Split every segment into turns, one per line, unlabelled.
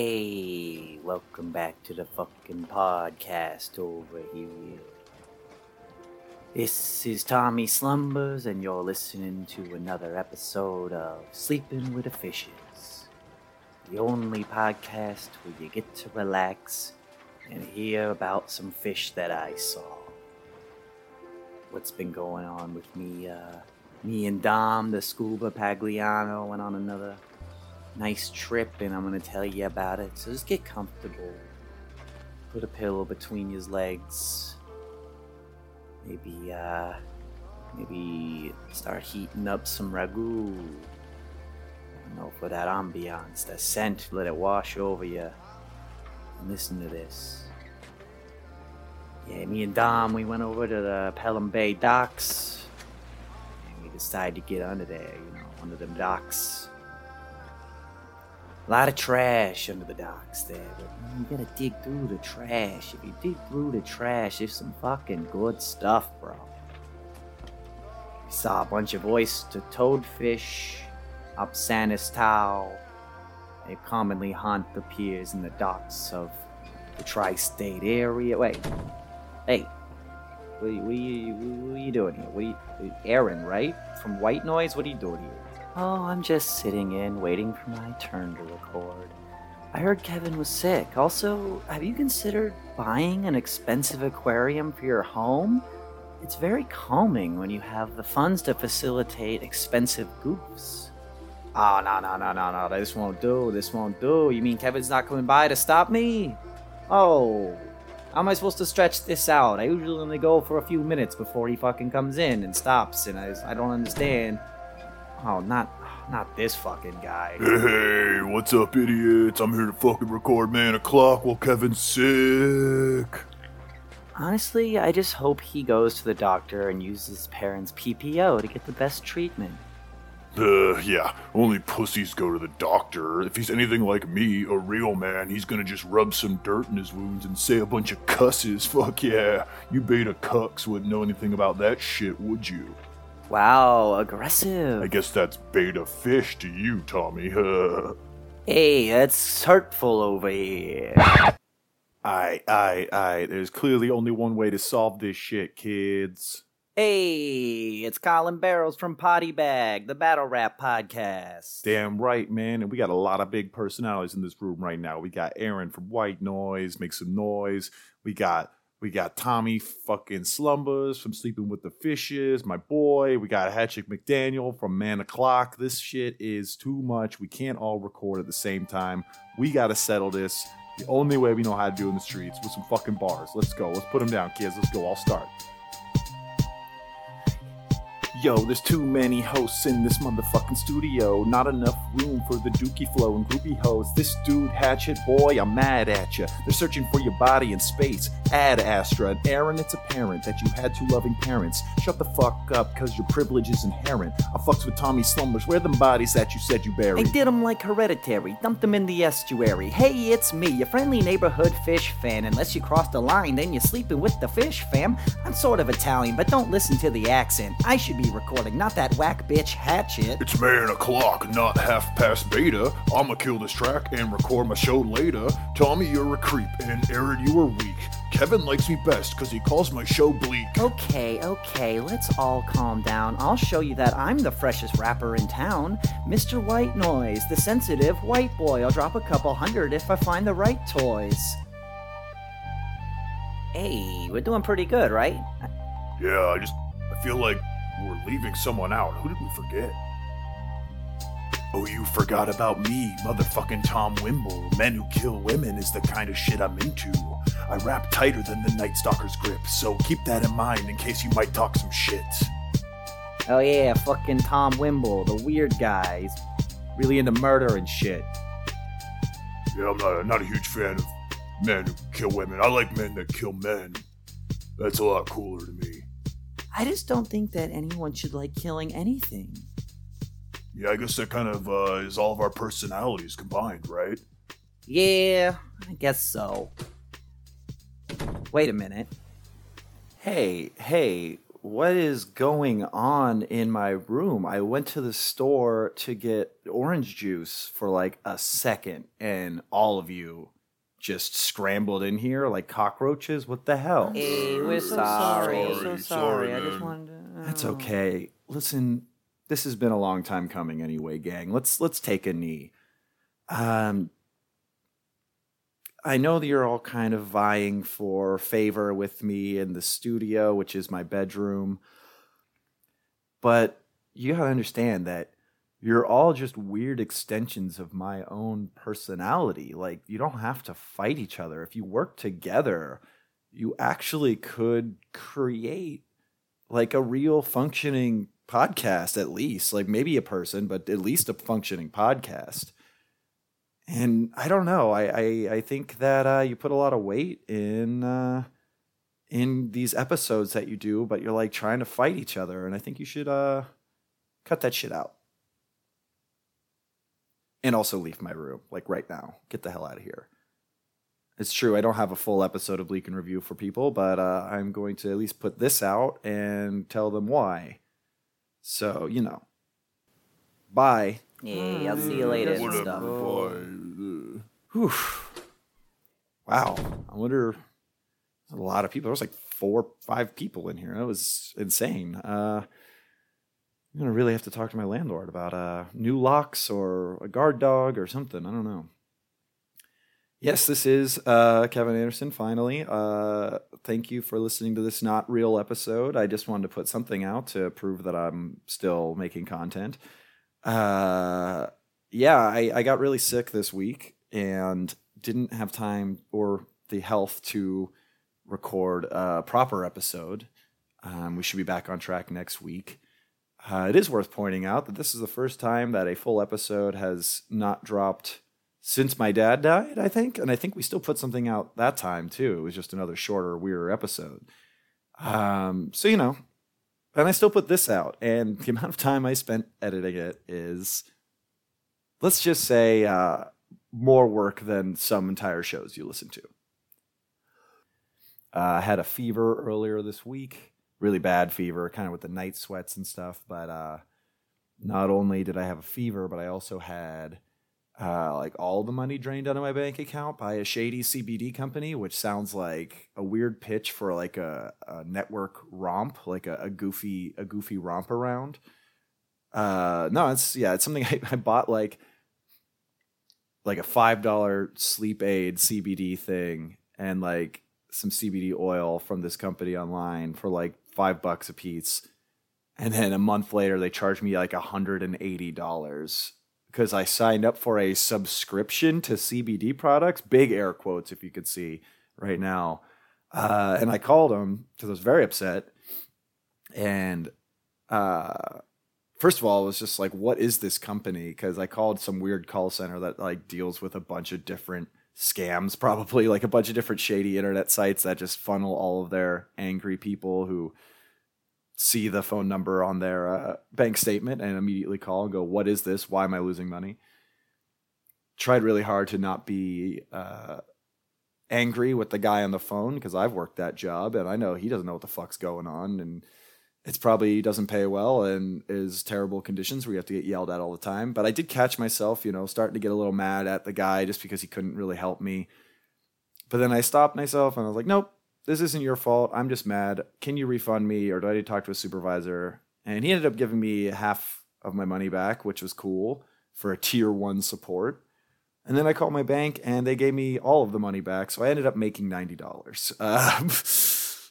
Hey, welcome back to the fucking podcast over here. This is Tommy Slumbers, and you're listening to another episode of Sleeping with the Fishes. The only podcast where you get to relax and hear about some fish that I saw. What's been going on with me? Uh, me and Dom, the scuba Pagliano, went on another nice trip, and I'm gonna tell you about it. So just get comfortable. Put a pillow between your legs. Maybe, uh, maybe start heating up some ragu. You know, for that ambiance, that scent, let it wash over you. And listen to this. Yeah, me and Dom, we went over to the Pelham Bay docks. And we decided to get under there, you know, under them docks. A lot of trash under the docks there, but you gotta dig through the trash. If you dig through the trash, there's some fucking good stuff, bro. We saw a bunch of oyster toadfish, Opsanus tau. They commonly haunt the piers and the docks of the tri-state area. Wait, hey, what are you, what are you, what are you doing here? What are you, Aaron, right? From White Noise? What are you doing here? Oh, I'm just sitting in, waiting for my turn to record. I heard Kevin was sick. Also, have you considered buying an expensive aquarium for your home? It's very calming when you have the funds to facilitate expensive goofs. Oh, no, no, no, no, no. This won't do. This won't do. You mean Kevin's not coming by to stop me? Oh. How am I supposed to stretch this out? I usually only go for a few minutes before he fucking comes in and stops, and I, I don't understand. Oh, not not this fucking guy.
Hey, what's up, idiots? I'm here to fucking record Man O'Clock while Kevin's sick.
Honestly, I just hope he goes to the doctor and uses his parents' PPO to get the best treatment.
Uh, yeah, only pussies go to the doctor. If he's anything like me, a real man, he's gonna just rub some dirt in his wounds and say a bunch of cusses. Fuck yeah. You beta cucks wouldn't know anything about that shit, would you?
Wow, aggressive.
I guess that's beta fish to you, Tommy.
Hey, that's hurtful over here.
I, I, I. There's clearly only one way to solve this shit, kids.
Hey, it's Colin Barrows from Potty Bag, the Battle Rap Podcast.
Damn right, man. And we got a lot of big personalities in this room right now. We got Aaron from White Noise, make some noise. We got we got Tommy fucking Slumbers from Sleeping with the Fishes, my boy. We got Hatchet McDaniel from Man O'Clock. This shit is too much. We can't all record at the same time. We gotta settle this. The only way we know how to do in the streets with some fucking bars. Let's go. Let's put them down, kids. Let's go. I'll start. Yo, there's too many hosts in this motherfucking studio. Not enough room for the dookie flow and groupie hosts. This dude, Hatchet, boy, I'm mad at ya. They're searching for your body in space. Ad Astra and Aaron, it's apparent that you had two loving parents. Shut the fuck up, cause your privilege is inherent. I fucks with Tommy Slumbers. Where them bodies that you said you buried?
I did 'em like hereditary, dumped 'em in the estuary. Hey, it's me, your friendly neighborhood fish fan. Unless you cross the line, then you're sleeping with the fish fam. I'm sort of Italian, but don't listen to the accent. I should be recording, not that whack bitch hatchet.
It's man o'clock, not half past beta. I'ma kill this track and record my show later. Tommy, you're a creep, and Aaron, you are weak. Kevin likes me best because he calls my show bleak.
Okay, okay, let's all calm down. I'll show you that I'm the freshest rapper in town. Mr. White Noise, the sensitive white boy. I'll drop a couple hundred if I find the right toys. Hey, we're doing pretty good, right?
Yeah, I just I feel like we're leaving someone out. Who did we forget? Oh, you forgot about me, motherfucking Tom Wimble. Men who kill women is the kind of shit I'm into. I rap tighter than the Night Stalker's grip, so keep that in mind in case you might talk some shit.
Oh yeah, fucking Tom Wimble, the weird guy. He's really into murder and shit.
Yeah, I'm not, not a huge fan of men who kill women. I like men that kill men. That's a lot cooler to me.
I just don't think that anyone should like killing anything.
Yeah, I guess that kind of uh, is all of our personalities combined, right?
Yeah, I guess so. Wait a minute. Hey, hey,
what is going on in my room? I went to the store to get orange juice for like a second, and all of you just scrambled in here like cockroaches. What the hell?
Hey, we're
so
sorry.
sorry.
So
Sorry,
sorry. I just wanted to.
That's
oh.
okay. Listen, this has been a long time coming anyway, gang. Let's let's take a knee. Um I know that you're all kind of vying for favor with me in the studio, which is my bedroom. But you got to understand that you're all just weird extensions of my own personality. Like you don't have to fight each other. If you work together, you actually could create like a real functioning podcast at least like maybe a person but at least a functioning podcast and i don't know i i, I think that uh, you put a lot of weight in uh, in these episodes that you do but you're like trying to fight each other and i think you should uh cut that shit out and also leave my room like right now get the hell out of here it's true. I don't have a full episode of Leak and Review for people, but uh, I'm going to at least put this out and tell them why. So, you know. Bye.
Yeah, I'll see you later and stuff.
Whew. Wow. I wonder. A lot of people. There was like four, five people in here. That was insane. Uh, I'm gonna really have to talk to my landlord about uh, new locks or a guard dog or something. I don't know. Yes, this is uh, Kevin Anderson. Finally, uh, thank you for listening to this not real episode. I just wanted to put something out to prove that I'm still making content. Uh, yeah, I, I got really sick this week and didn't have time or the health to record a proper episode. Um, we should be back on track next week. Uh, it is worth pointing out that this is the first time that a full episode has not dropped since my dad died, I think. And I think we still put something out that time too. It was just another shorter, weirder episode. Um, so, you know, and I still put this out. And the amount of time I spent editing it is, let's just say, uh, more work than some entire shows you listen to. Uh, I had a fever earlier this week, really bad fever, kind of with the night sweats and stuff. But uh, not only did I have a fever, but I also had uh, like all the money drained out of my bank account by a shady CBD company, which sounds like a weird pitch for like a, a network romp, like a, a goofy a goofy romp around. Uh, no, it's yeah, it's something I, I bought like like a five dollar sleep aid CBD thing and like some CBD oil from this company online for like five bucks a piece. And then a month later, they charged me like $180 because I signed up for a subscription to CBD products. Big air quotes, if you could see right now. Uh, and I called them because I was very upset. And uh, first of all, it was just like, what is this company? Because I called some weird call center that like deals with a bunch of different scams, probably like a bunch of different shady internet sites that just funnel all of their angry people who see the phone number on their uh, bank statement and immediately call and go, "What is this? Why am I losing money?" Tried really hard to not be uh, angry with the guy on the phone because I've worked that job and I know he doesn't know what the fuck's going on and it's probably doesn't pay well and is terrible conditions where you have to get yelled at all the time. But I did catch myself, you know, starting to get a little mad at the guy just because he couldn't really help me. But then I stopped myself and I was like, nope, this isn't your fault. I'm just mad. Can you refund me or do I need to talk to a supervisor? And he ended up giving me half of my money back, which was cool for a tier one support. And then I called my bank and they gave me all of the money back. So I ended up making $90. Um,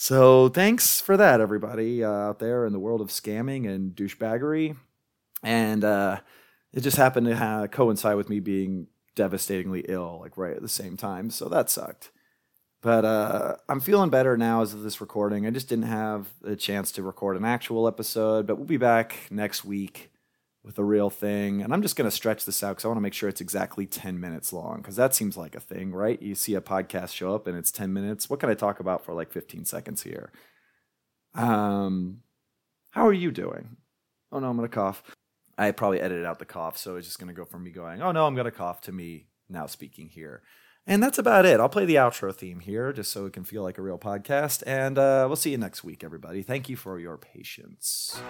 so thanks for that, everybody uh, out there in the world of scamming and douchebaggery. And uh, it just happened to ha- coincide with me being devastatingly ill, like right at the same time. So that sucked. But uh, I'm feeling better now as of this recording. I just didn't have a chance to record an actual episode, but we'll be back next week with a real thing. And I'm just going to stretch this out because I want to make sure it's exactly 10 minutes long because that seems like a thing, right? You see a podcast show up and it's 10 minutes. What can I talk about for like 15 seconds here? Um, how are you doing? Oh no, I'm going to cough. I probably edited out the cough, so it's just going to go from me going, oh no, I'm going to cough to me now speaking here. And that's about it. I'll play the outro theme here just so it can feel like a real podcast. And uh, we'll see you next week, everybody. Thank you for your patience.